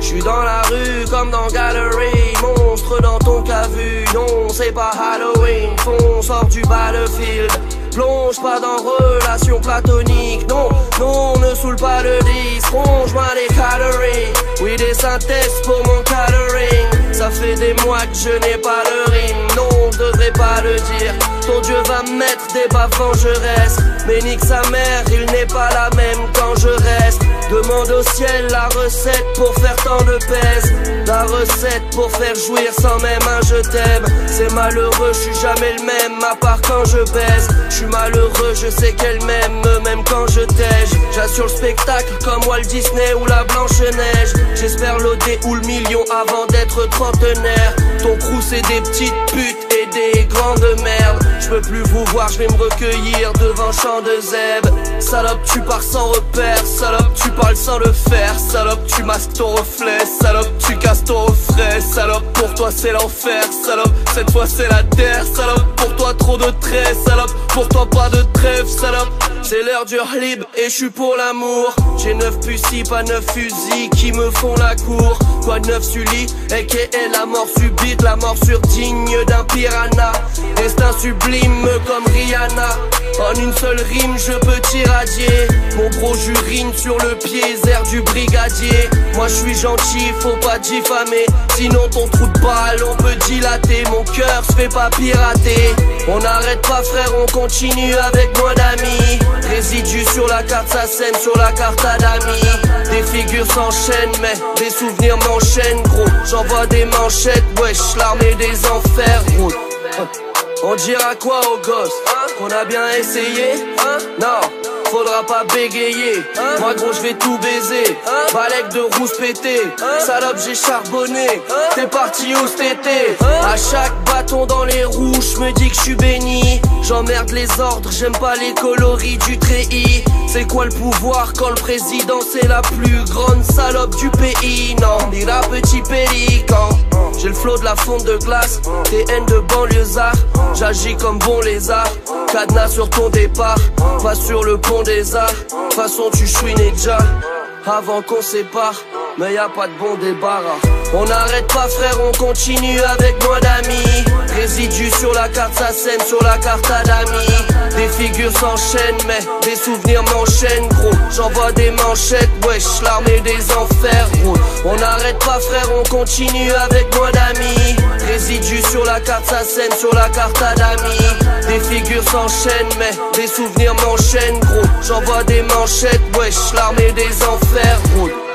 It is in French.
J'suis dans la rue comme dans Gallery, monstre dans ton cas vu. Non, c'est pas Halloween, fonce sort du battlefield. Plonge pas dans relation platonique, non, non, ne saoule pas le disque, ronge-moi les calories. Oui, des synthèses pour mon coloring. Ça fait des mois que je n'ai pas le rime, non, je devrais pas le dire. Ton Dieu va mettre des baffes je reste. Mais nique sa mère, il Au ciel la recette pour faire tant de pèse. La recette pour faire jouir sans même un je t'aime. C'est malheureux, je suis jamais le même, à part quand je baise. Je suis malheureux, je sais qu'elle m'aime, même quand je tège. J'assure le spectacle comme Walt Disney ou la Blanche-Neige. J'espère l'OD ou le million avant d'être trentenaire. Ton crew c'est des petites putes et des grandes merdes. Je peux plus vous voir, je vais me recueillir devant champ de zèbre. Salope, tu pars sans repère, salope, tu parles sans le faire, salope, tu masques ton reflet, salope, tu casses ton refrain, salope, pour toi c'est l'enfer, salope, cette fois c'est la terre, salope, pour toi trop de traits, salope, pour toi pas de trêve, salope. C'est l'heure du libre et je suis pour l'amour. J'ai neuf fusils, pas neuf fusils qui me font la cour. Quoi de neuf Sully, et la mort subite, la mort digne d'un piranha. Destin sublime comme Rihanna. En une seule rime, je peux t'irradier. Mon gros jurine sur le pied, air du brigadier. Moi je suis gentil, faut pas diffamer. Sinon ton trou de balle, on peut dilater. Mon cœur se fait pas pirater. On n'arrête pas frère, on continue avec moins d'amis. Résidus sur la carte, ça scène sur la carte à d'amis. Des figures s'enchaînent, mais des souvenirs m'enchaînent, gros. J'envoie des manchettes, wesh, l'armée des enfers, gros. On dira quoi aux gosses Qu'on a bien essayé? Non faudra pas bégayer. Moi gros je vais tout baiser. Balek de rousse pété. Salope j'ai charbonné. T'es parti où cet été? À chaque bâton dans les roues, je me dis que je suis béni. J'emmerde les ordres, j'aime pas les coloris du treillis. C'est quoi le pouvoir quand le président c'est la plus grande salope du pays? Non, la petit pélican. J'ai le flot de la fonte de glace, des haines de banlieusard. J'agis comme bon lézard. Cadenas sur ton départ, pas sur le pont des arts. Façon tu chouinais déjà avant qu'on sépare. Mais y a pas de bon débarras. On n'arrête pas frère, on continue avec moins d'amis. Résidus sur la carte, ça scène sur la carte à d'amis. Des figures s'enchaînent, mais des souvenirs m'enchaînent, gros. J'envoie des manchettes, wesh, l'armée des enfers, gros. On n'arrête pas frère, on continue avec moins d'amis. Résidus sur la carte, ça scène sur la carte à d'amis. Des figures s'enchaînent, mais des souvenirs m'enchaînent, gros. J'envoie des manchettes, wesh, l'armée des enfers, gros.